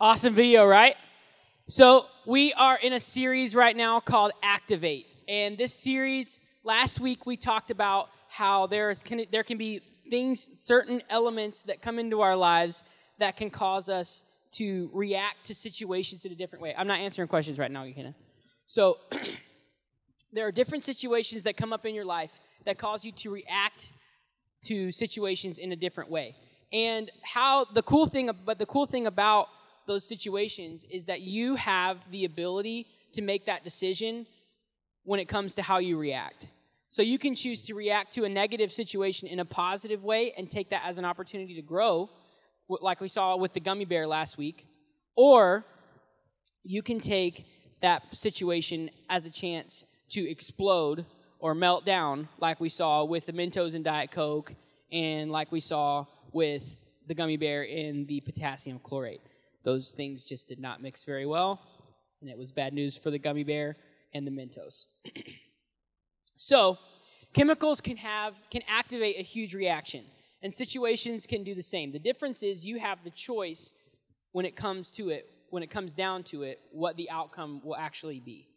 Awesome video, right? So, we are in a series right now called Activate. And this series, last week we talked about how there can, there can be things, certain elements that come into our lives that can cause us to react to situations in a different way. I'm not answering questions right now, Yakina. So, there are different situations that come up in your life that cause you to react to situations in a different way. And how the cool thing, but the cool thing about those situations is that you have the ability to make that decision when it comes to how you react. So you can choose to react to a negative situation in a positive way and take that as an opportunity to grow, like we saw with the gummy bear last week, or you can take that situation as a chance to explode or melt down, like we saw with the Mentos and Diet Coke, and like we saw with the gummy bear and the potassium chlorate. Those things just did not mix very well, and it was bad news for the gummy bear and the Mentos. so, chemicals can have can activate a huge reaction, and situations can do the same. The difference is you have the choice when it comes to it, when it comes down to it, what the outcome will actually be.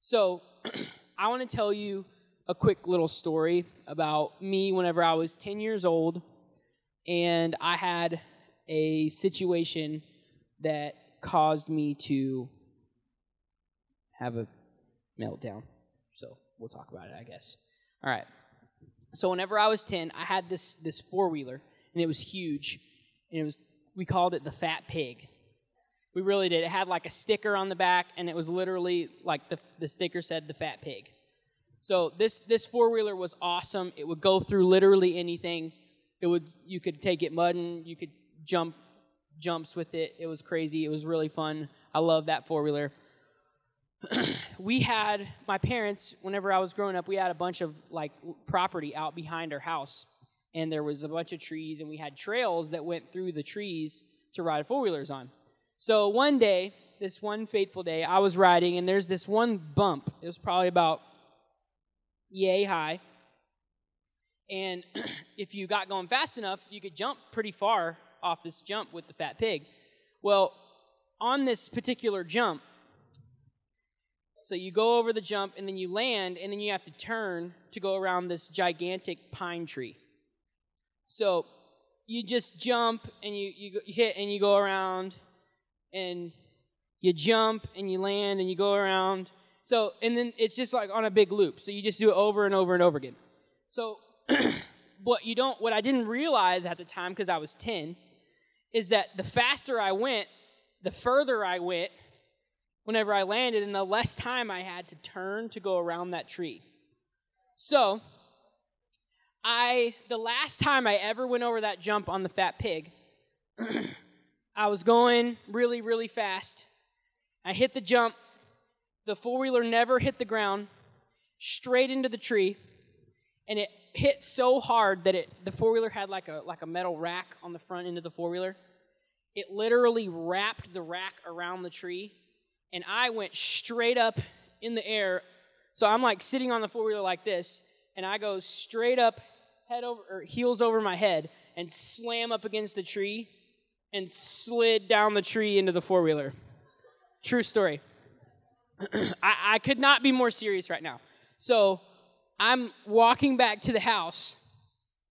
So, I want to tell you a quick little story about me whenever I was 10 years old and I had a situation that caused me to have a meltdown. So we'll talk about it, I guess. All right. So whenever I was 10, I had this this four-wheeler and it was huge. And it was we called it the fat pig. We really did. It had like a sticker on the back and it was literally like the the sticker said the fat pig. So this this four-wheeler was awesome. It would go through literally anything. It would you could take it mudding, you could jump jumps with it. It was crazy. It was really fun. I love that four wheeler. we had my parents whenever I was growing up. We had a bunch of like property out behind our house, and there was a bunch of trees, and we had trails that went through the trees to ride four wheelers on. So one day, this one fateful day, I was riding, and there's this one bump. It was probably about yay high. And if you got going fast enough, you could jump pretty far off this jump with the fat pig. Well, on this particular jump, so you go over the jump and then you land and then you have to turn to go around this gigantic pine tree. So you just jump and you, you, hit and you go around and you jump and you land and you go around. So, and then it's just like on a big loop. So you just do it over and over and over again. So, what you don't, what I didn't realize at the time because I was 10 is that the faster I went, the further I went whenever I landed, and the less time I had to turn to go around that tree. So, I the last time I ever went over that jump on the fat pig, I was going really, really fast. I hit the jump. The four wheeler never hit the ground, straight into the tree, and it hit so hard that it the four wheeler had like a like a metal rack on the front end of the four wheeler. It literally wrapped the rack around the tree, and I went straight up in the air. So I'm like sitting on the four wheeler like this, and I go straight up, head over or heels over my head, and slam up against the tree, and slid down the tree into the four wheeler. True story. I, I could not be more serious right now. So I'm walking back to the house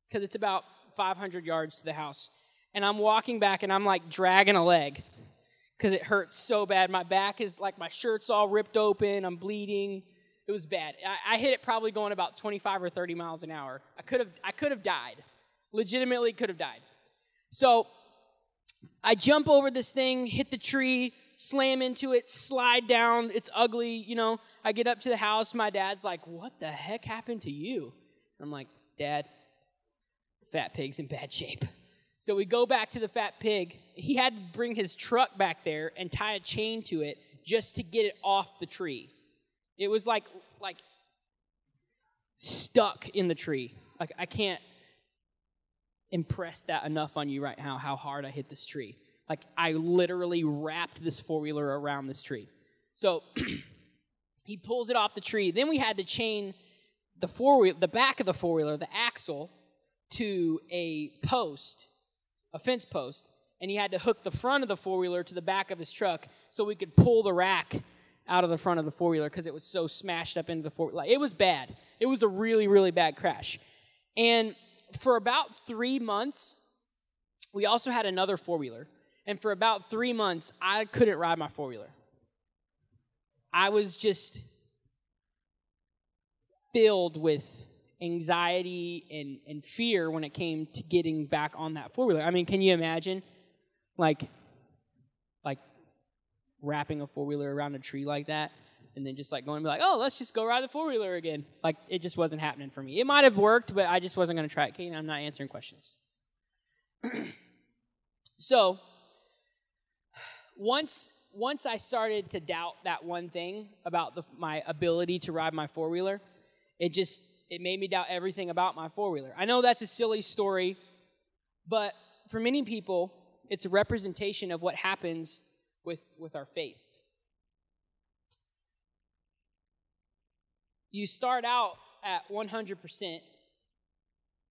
because it's about 500 yards to the house and I'm walking back and I'm like dragging a leg because it hurts so bad. My back is like my shirt's all ripped open. I'm bleeding. It was bad. I, I hit it probably going about 25 or 30 miles an hour. I could have I could have died. Legitimately could have died. So I jump over this thing, hit the tree, slam into it, slide down. It's ugly, you know. I get up to the house. My dad's like, "What the heck happened to you?" I'm like, "Dad, fat pig's in bad shape." So we go back to the fat pig. He had to bring his truck back there and tie a chain to it just to get it off the tree. It was like like stuck in the tree. Like I can't impress that enough on you right now how hard I hit this tree. Like I literally wrapped this four-wheeler around this tree. So he pulls it off the tree. Then we had to chain the four the back of the four-wheeler, the axle, to a post a fence post, and he had to hook the front of the four wheeler to the back of his truck so we could pull the rack out of the front of the four wheeler because it was so smashed up into the four. Like it was bad. It was a really really bad crash, and for about three months, we also had another four wheeler, and for about three months, I couldn't ride my four wheeler. I was just filled with anxiety and, and fear when it came to getting back on that four wheeler. I mean, can you imagine? Like, like wrapping a four wheeler around a tree like that, and then just like going to be like, oh, let's just go ride the four wheeler again. Like, it just wasn't happening for me. It might have worked, but I just wasn't going to try it. Okay, I'm not answering questions. so, once once I started to doubt that one thing about the, my ability to ride my four wheeler, it just it made me doubt everything about my four wheeler. I know that's a silly story, but for many people, it's a representation of what happens with, with our faith. You start out at 100%,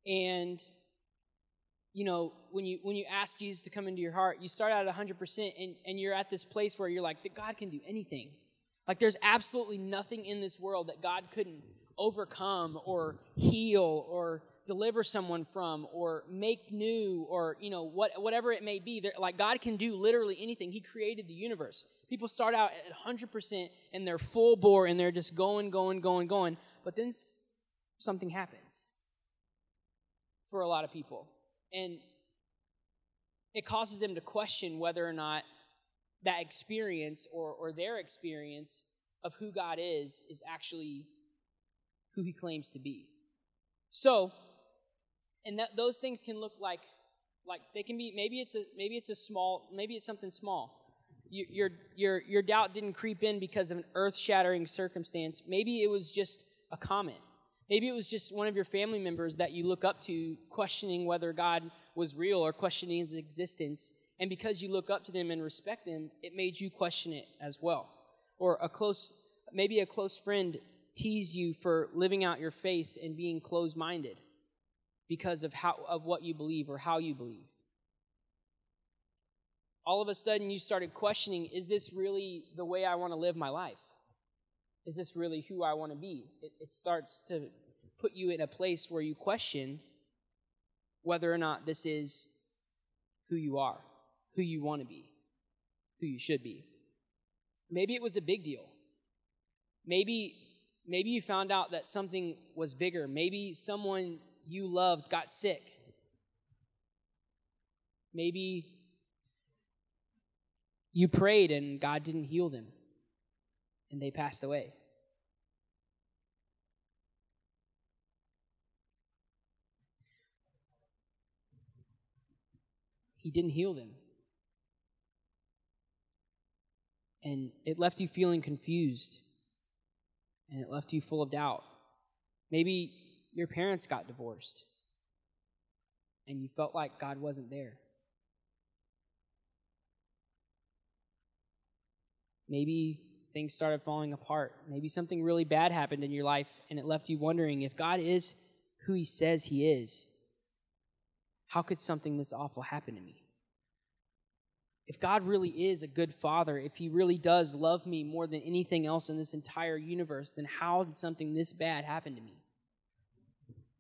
and you know when you when you ask jesus to come into your heart you start out at 100% and, and you're at this place where you're like god can do anything like there's absolutely nothing in this world that god couldn't overcome or heal or deliver someone from or make new or you know what, whatever it may be. Like god can do literally anything. He created the universe. People start out at 100% and they're full bore and they're just going going going going but then something happens for a lot of people. And it causes them to question whether or not that experience or, or their experience of who god is is actually who he claims to be. So, and that, those things can look like, like they can be. Maybe it's a maybe it's a small. Maybe it's something small. You, your your your doubt didn't creep in because of an earth-shattering circumstance. Maybe it was just a comment. Maybe it was just one of your family members that you look up to, questioning whether God was real or questioning his existence. And because you look up to them and respect them, it made you question it as well. Or a close, maybe a close friend tease you for living out your faith and being closed minded because of, how, of what you believe or how you believe. All of a sudden, you started questioning is this really the way I want to live my life? Is this really who I want to be? It, it starts to put you in a place where you question whether or not this is who you are, who you want to be, who you should be. Maybe it was a big deal. Maybe Maybe you found out that something was bigger. Maybe someone you loved got sick. Maybe you prayed and God didn't heal them and they passed away. He didn't heal them. And it left you feeling confused and it left you full of doubt. Maybe your parents got divorced and you felt like God wasn't there. Maybe things started falling apart. Maybe something really bad happened in your life and it left you wondering if God is who He says He is, how could something this awful happen to me? If God really is a good father, if he really does love me more than anything else in this entire universe, then how did something this bad happen to me?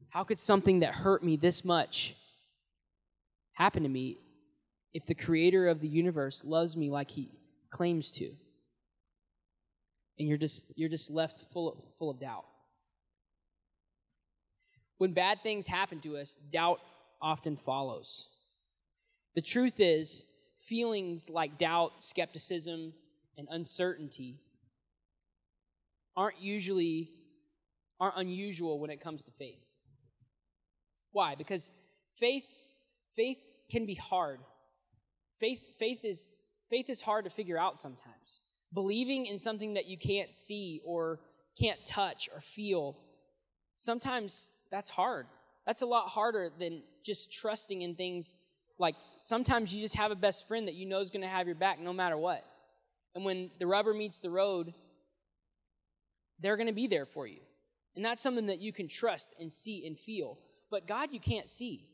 How could something that hurt me this much happen to me if the creator of the universe loves me like he claims to? And you're just you're just left full of, full of doubt. When bad things happen to us, doubt often follows. The truth is, feelings like doubt, skepticism, and uncertainty aren't usually aren't unusual when it comes to faith. Why? Because faith faith can be hard. Faith faith is faith is hard to figure out sometimes. Believing in something that you can't see or can't touch or feel, sometimes that's hard. That's a lot harder than just trusting in things like sometimes you just have a best friend that you know is going to have your back no matter what. And when the rubber meets the road, they're going to be there for you. And that's something that you can trust and see and feel. But God, you can't see.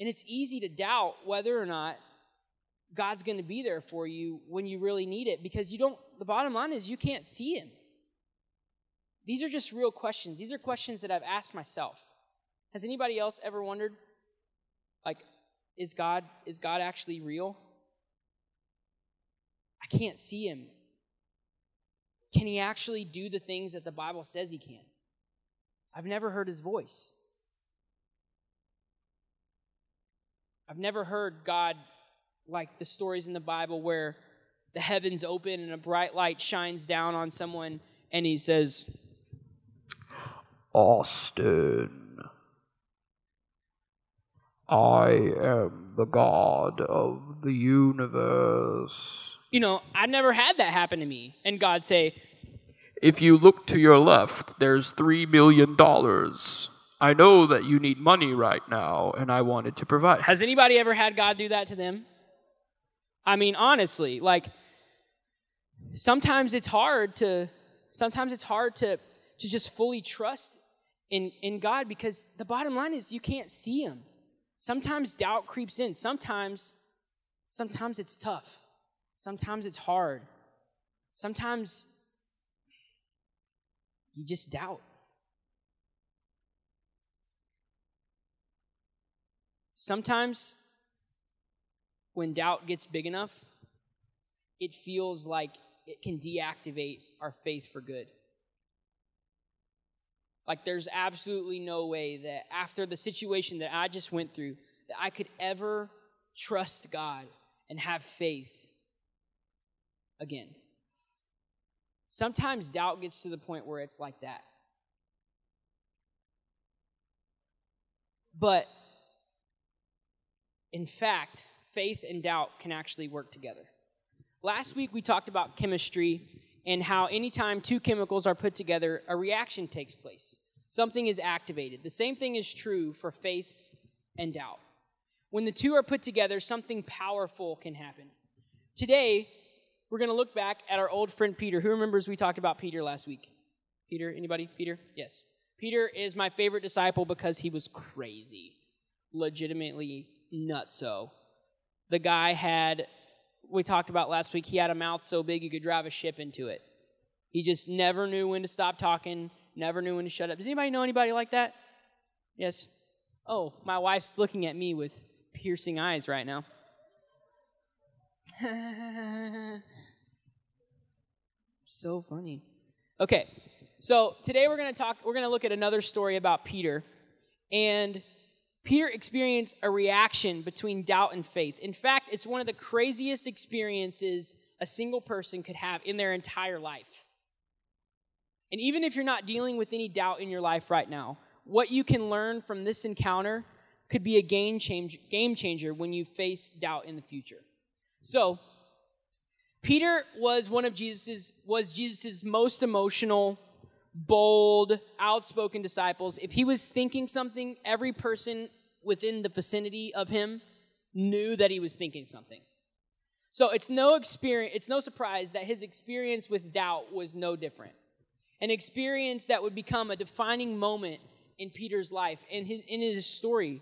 And it's easy to doubt whether or not God's going to be there for you when you really need it because you don't, the bottom line is you can't see Him. These are just real questions. These are questions that I've asked myself. Has anybody else ever wondered, like, is God, is God actually real? I can't see Him. Can He actually do the things that the Bible says He can? I've never heard His voice. I've never heard God like the stories in the Bible where the heavens open and a bright light shines down on someone and he says, Austin, I am the God of the universe. You know, I've never had that happen to me. And God say, If you look to your left, there's three million dollars. I know that you need money right now, and I wanted to provide. Has anybody ever had God do that to them? I mean, honestly, like sometimes it's hard to sometimes it's hard to to just fully trust in in God because the bottom line is you can't see him. Sometimes doubt creeps in. Sometimes sometimes it's tough. Sometimes it's hard. Sometimes you just doubt. Sometimes when doubt gets big enough, it feels like it can deactivate our faith for good. Like there's absolutely no way that after the situation that I just went through, that I could ever trust God and have faith again. Sometimes doubt gets to the point where it's like that. But in fact, faith and doubt can actually work together. Last week we talked about chemistry and how anytime two chemicals are put together, a reaction takes place. Something is activated. The same thing is true for faith and doubt. When the two are put together, something powerful can happen. Today, we're going to look back at our old friend Peter. Who remembers we talked about Peter last week? Peter, anybody? Peter? Yes. Peter is my favorite disciple because he was crazy. Legitimately nutso. The guy had, we talked about last week, he had a mouth so big you could drive a ship into it. He just never knew when to stop talking, never knew when to shut up. Does anybody know anybody like that? Yes. Oh, my wife's looking at me with piercing eyes right now. so funny. Okay, so today we're going to talk, we're going to look at another story about Peter. And Peter experienced a reaction between doubt and faith. In fact, it's one of the craziest experiences a single person could have in their entire life. And even if you're not dealing with any doubt in your life right now, what you can learn from this encounter could be a game, change, game changer when you face doubt in the future. So, Peter was one of Jesus's was Jesus's most emotional bold, outspoken disciples, if he was thinking something, every person within the vicinity of him knew that he was thinking something. So it's no experience, it's no surprise that his experience with doubt was no different. An experience that would become a defining moment in Peter's life and his, in his story,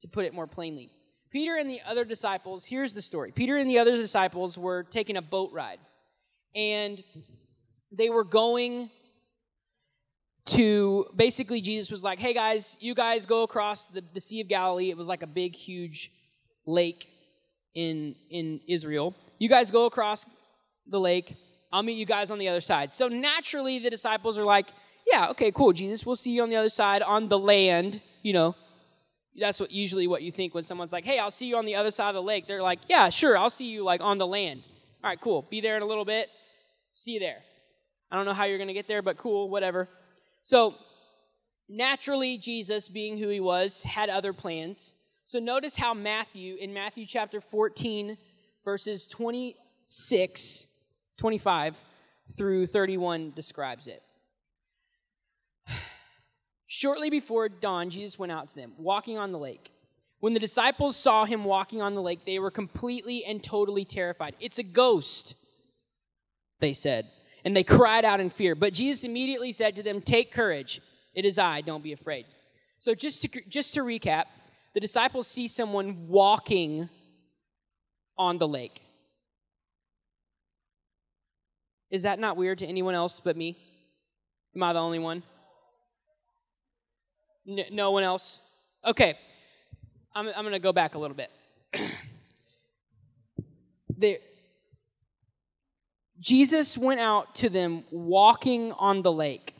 to put it more plainly. Peter and the other disciples, here's the story. Peter and the other disciples were taking a boat ride. And they were going to basically Jesus was like, hey guys, you guys go across the, the Sea of Galilee. It was like a big, huge lake in, in Israel. You guys go across the lake. I'll meet you guys on the other side. So naturally, the disciples are like, yeah, okay, cool, Jesus, we'll see you on the other side on the land. You know, that's what usually what you think when someone's like, hey, I'll see you on the other side of the lake. They're like, yeah, sure, I'll see you like on the land. All right, cool. Be there in a little bit. See you there. I don't know how you're going to get there, but cool, whatever. So, naturally, Jesus, being who he was, had other plans. So, notice how Matthew, in Matthew chapter 14, verses 26, 25 through 31, describes it. Shortly before dawn, Jesus went out to them, walking on the lake. When the disciples saw him walking on the lake, they were completely and totally terrified. It's a ghost, they said and they cried out in fear. But Jesus immediately said to them, Take courage. It is I. Don't be afraid. So, just to, just to recap, the disciples see someone walking on the lake. Is that not weird to anyone else but me? Am I the only one? N- no one else? Okay. I'm, I'm going to go back a little bit. there, Jesus went out to them walking on the lake.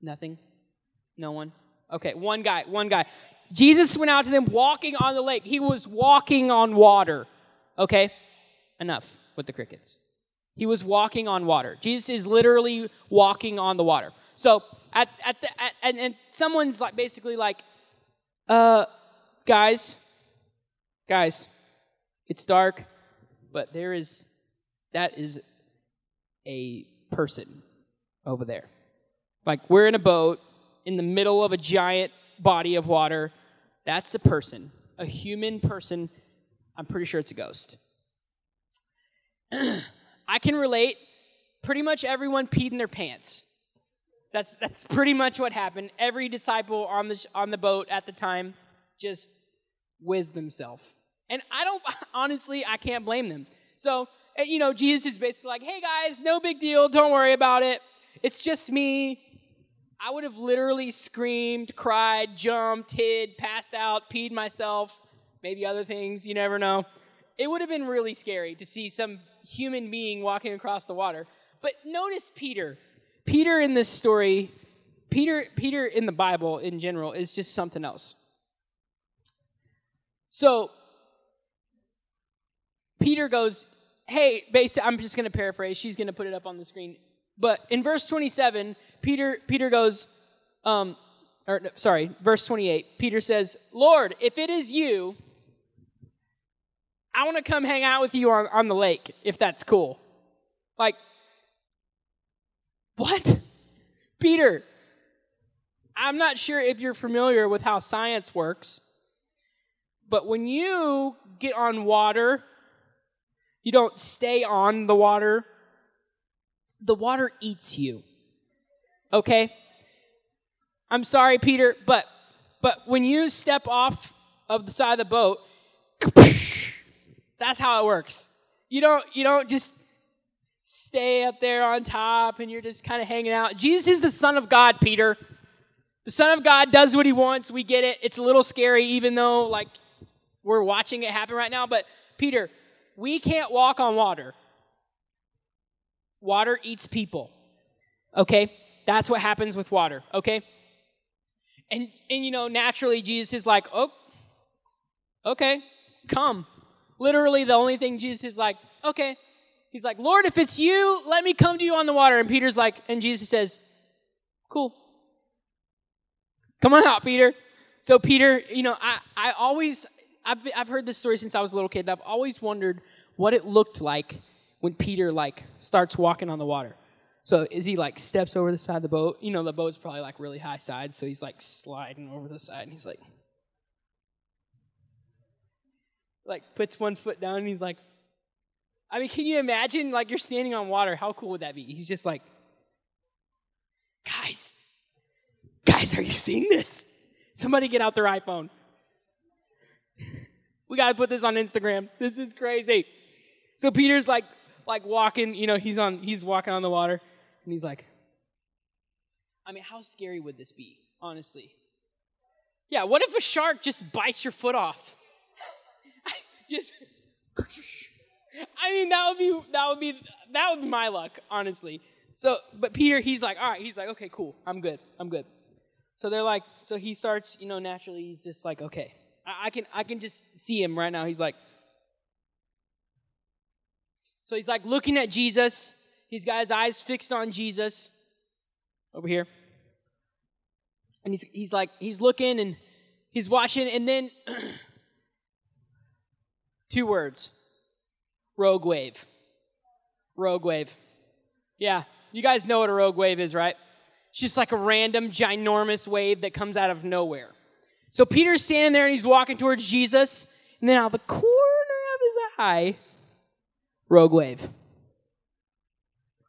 Nothing? No one? Okay, one guy, one guy. Jesus went out to them walking on the lake. He was walking on water. Okay? Enough with the crickets. He was walking on water. Jesus is literally walking on the water. So, at, at the, at, and, and someone's like basically like, uh, guys, guys, it's dark, but there is, that is a person over there. Like, we're in a boat in the middle of a giant body of water. That's a person, a human person. I'm pretty sure it's a ghost. I can relate. Pretty much everyone peed in their pants. That's, that's pretty much what happened. Every disciple on the, on the boat at the time just whizzed themselves. And I don't, honestly, I can't blame them. So, you know, Jesus is basically like, hey guys, no big deal, don't worry about it. It's just me. I would have literally screamed, cried, jumped, hid, passed out, peed myself, maybe other things, you never know. It would have been really scary to see some human being walking across the water. But notice Peter. Peter in this story, Peter, Peter in the Bible in general is just something else. So Peter goes, Hey, basically, I'm just going to paraphrase. She's going to put it up on the screen. But in verse 27, Peter, Peter goes, um, or sorry, verse 28, Peter says, Lord, if it is you, I want to come hang out with you on, on the lake, if that's cool. Like, what? Peter, I'm not sure if you're familiar with how science works, but when you get on water, you don't stay on the water, the water eats you. Okay? I'm sorry, Peter, but but when you step off of the side of the boat, that's how it works. You don't you don't just stay up there on top and you're just kind of hanging out. Jesus is the son of God, Peter. The son of God does what he wants. We get it. It's a little scary even though like we're watching it happen right now, but Peter, we can't walk on water. Water eats people. Okay? That's what happens with water, okay? And and you know, naturally Jesus is like, "Oh, okay, come." Literally the only thing Jesus is like, "Okay." He's like, "Lord, if it's you, let me come to you on the water." And Peter's like, and Jesus says, "Cool. Come on out, Peter." So Peter, you know, I I always I've I've heard this story since I was a little kid. And I've always wondered what it looked like when Peter like starts walking on the water. So is he like steps over the side of the boat? You know, the boat's probably like really high side, so he's like sliding over the side and he's like like puts one foot down and he's like I mean, can you imagine like you're standing on water? How cool would that be? He's just like Guys, guys, are you seeing this? Somebody get out their iPhone. We got to put this on Instagram. This is crazy. So Peter's like like walking, you know, he's on he's walking on the water and he's like, I mean, how scary would this be, honestly? Yeah, what if a shark just bites your foot off? just, I mean, that would be that would be that would be my luck, honestly. So, but Peter, he's like, all right, he's like, okay, cool, I'm good, I'm good. So they're like, so he starts, you know, naturally, he's just like, okay, I, I can I can just see him right now. He's like, so he's like looking at Jesus. He's got his eyes fixed on Jesus over here. And he's, he's like, he's looking and he's watching, and then two words rogue wave. Rogue wave. Yeah, you guys know what a rogue wave is, right? It's just like a random, ginormous wave that comes out of nowhere. So Peter's standing there and he's walking towards Jesus, and then out of the corner of his eye, rogue wave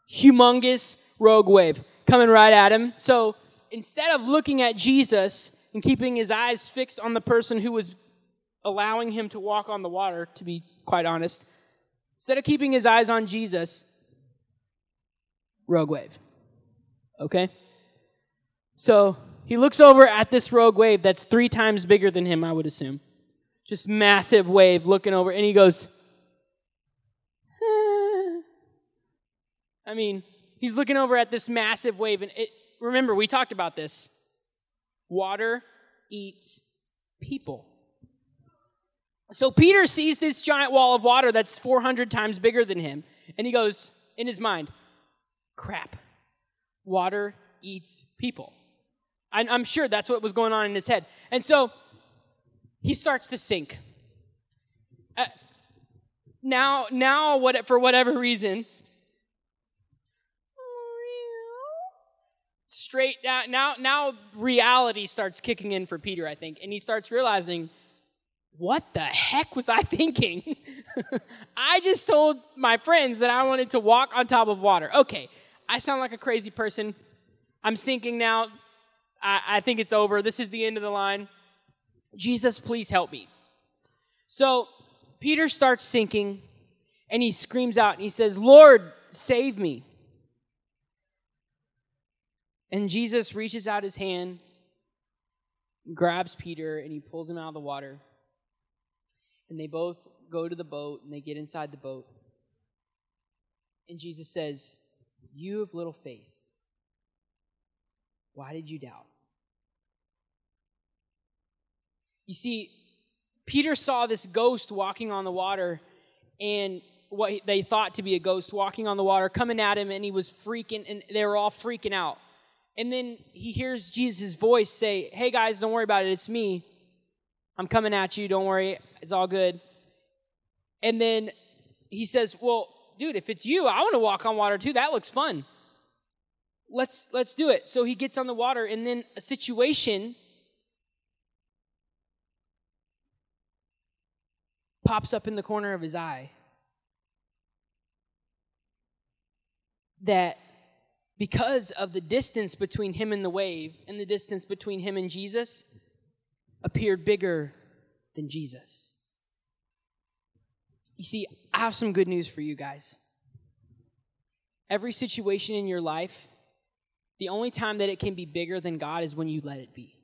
humongous rogue wave coming right at him. So instead of looking at Jesus, and keeping his eyes fixed on the person who was allowing him to walk on the water, to be quite honest, instead of keeping his eyes on Jesus, rogue wave. Okay? So he looks over at this rogue wave that's three times bigger than him, I would assume. Just massive wave looking over, and he goes. I mean, he's looking over at this massive wave, and it, remember, we talked about this. Water eats people. So Peter sees this giant wall of water that's 400 times bigger than him, and he goes, in his mind, crap, water eats people. I- I'm sure that's what was going on in his head. And so he starts to sink. Uh, now, now, what, for whatever reason, straight down, now, now reality starts kicking in for Peter, I think, and he starts realizing, what the heck was I thinking? I just told my friends that I wanted to walk on top of water. Okay, I sound like a crazy person. I'm sinking now. I, I think it's over. This is the end of the line. Jesus, please help me. So Peter starts sinking and he screams out and he says, Lord, save me. And Jesus reaches out his hand, grabs Peter, and he pulls him out of the water. And they both go to the boat and they get inside the boat. And Jesus says, You have little faith. Why did you doubt? You see, Peter saw this ghost walking on the water, and what they thought to be a ghost walking on the water coming at him, and he was freaking, and they were all freaking out. And then he hears Jesus' voice say, Hey guys, don't worry about it, it's me. I'm coming at you, don't worry, it's all good. And then he says, Well, dude, if it's you, I want to walk on water too. That looks fun. Let's let's do it. So he gets on the water, and then a situation pops up in the corner of his eye that because of the distance between him and the wave and the distance between him and Jesus appeared bigger than Jesus. You see, I have some good news for you guys. Every situation in your life, the only time that it can be bigger than God is when you let it be.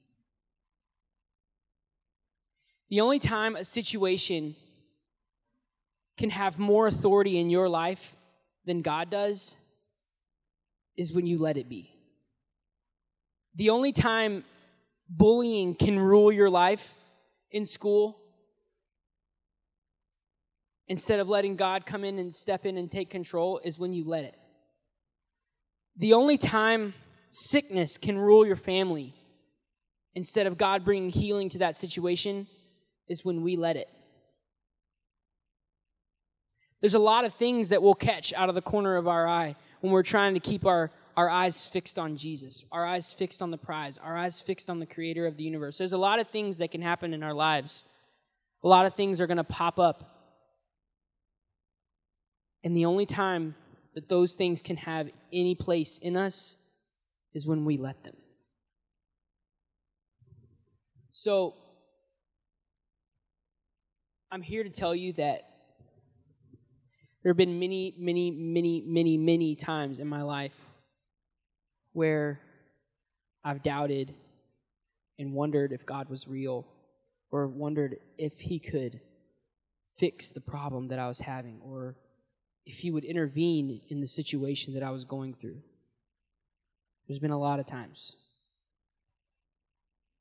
The only time a situation can have more authority in your life than God does is when you let it be. The only time bullying can rule your life in school, instead of letting God come in and step in and take control, is when you let it. The only time sickness can rule your family, instead of God bringing healing to that situation, is when we let it. There's a lot of things that we'll catch out of the corner of our eye when we're trying to keep our, our eyes fixed on Jesus, our eyes fixed on the prize, our eyes fixed on the creator of the universe. There's a lot of things that can happen in our lives. A lot of things are going to pop up. And the only time that those things can have any place in us is when we let them. So, I'm here to tell you that there have been many, many, many, many, many times in my life where I've doubted and wondered if God was real or wondered if He could fix the problem that I was having or if He would intervene in the situation that I was going through. There's been a lot of times.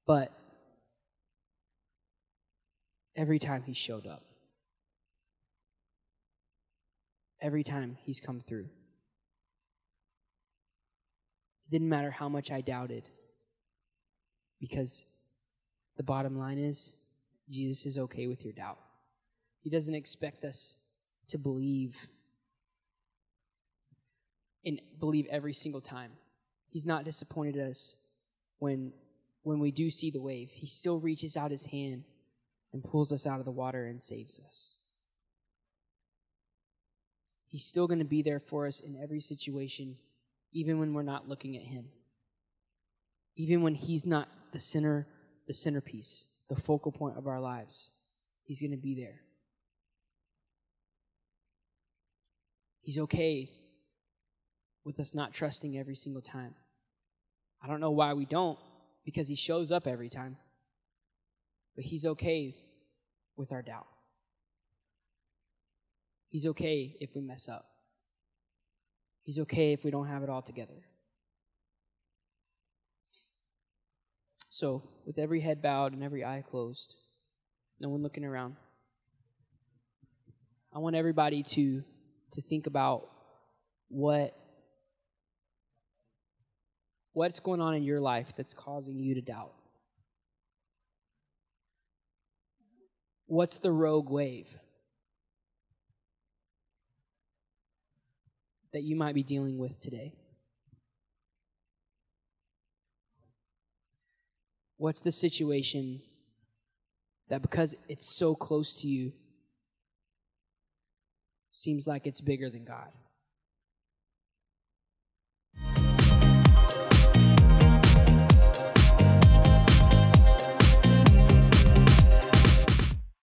But every time He showed up. every time he's come through. It didn't matter how much I doubted, because the bottom line is Jesus is okay with your doubt. He doesn't expect us to believe and believe every single time. He's not disappointed us when when we do see the wave. He still reaches out his hand and pulls us out of the water and saves us. He's still going to be there for us in every situation, even when we're not looking at Him. Even when He's not the center the centerpiece, the focal point of our lives. He's going to be there. He's okay with us not trusting every single time. I don't know why we don't, because He shows up every time. But He's okay with our doubt. He's okay if we mess up. He's okay if we don't have it all together. So, with every head bowed and every eye closed, no one looking around, I want everybody to, to think about what what's going on in your life that's causing you to doubt. What's the rogue wave that you might be dealing with today? What's the situation that because it's so close to you seems like it's bigger than God?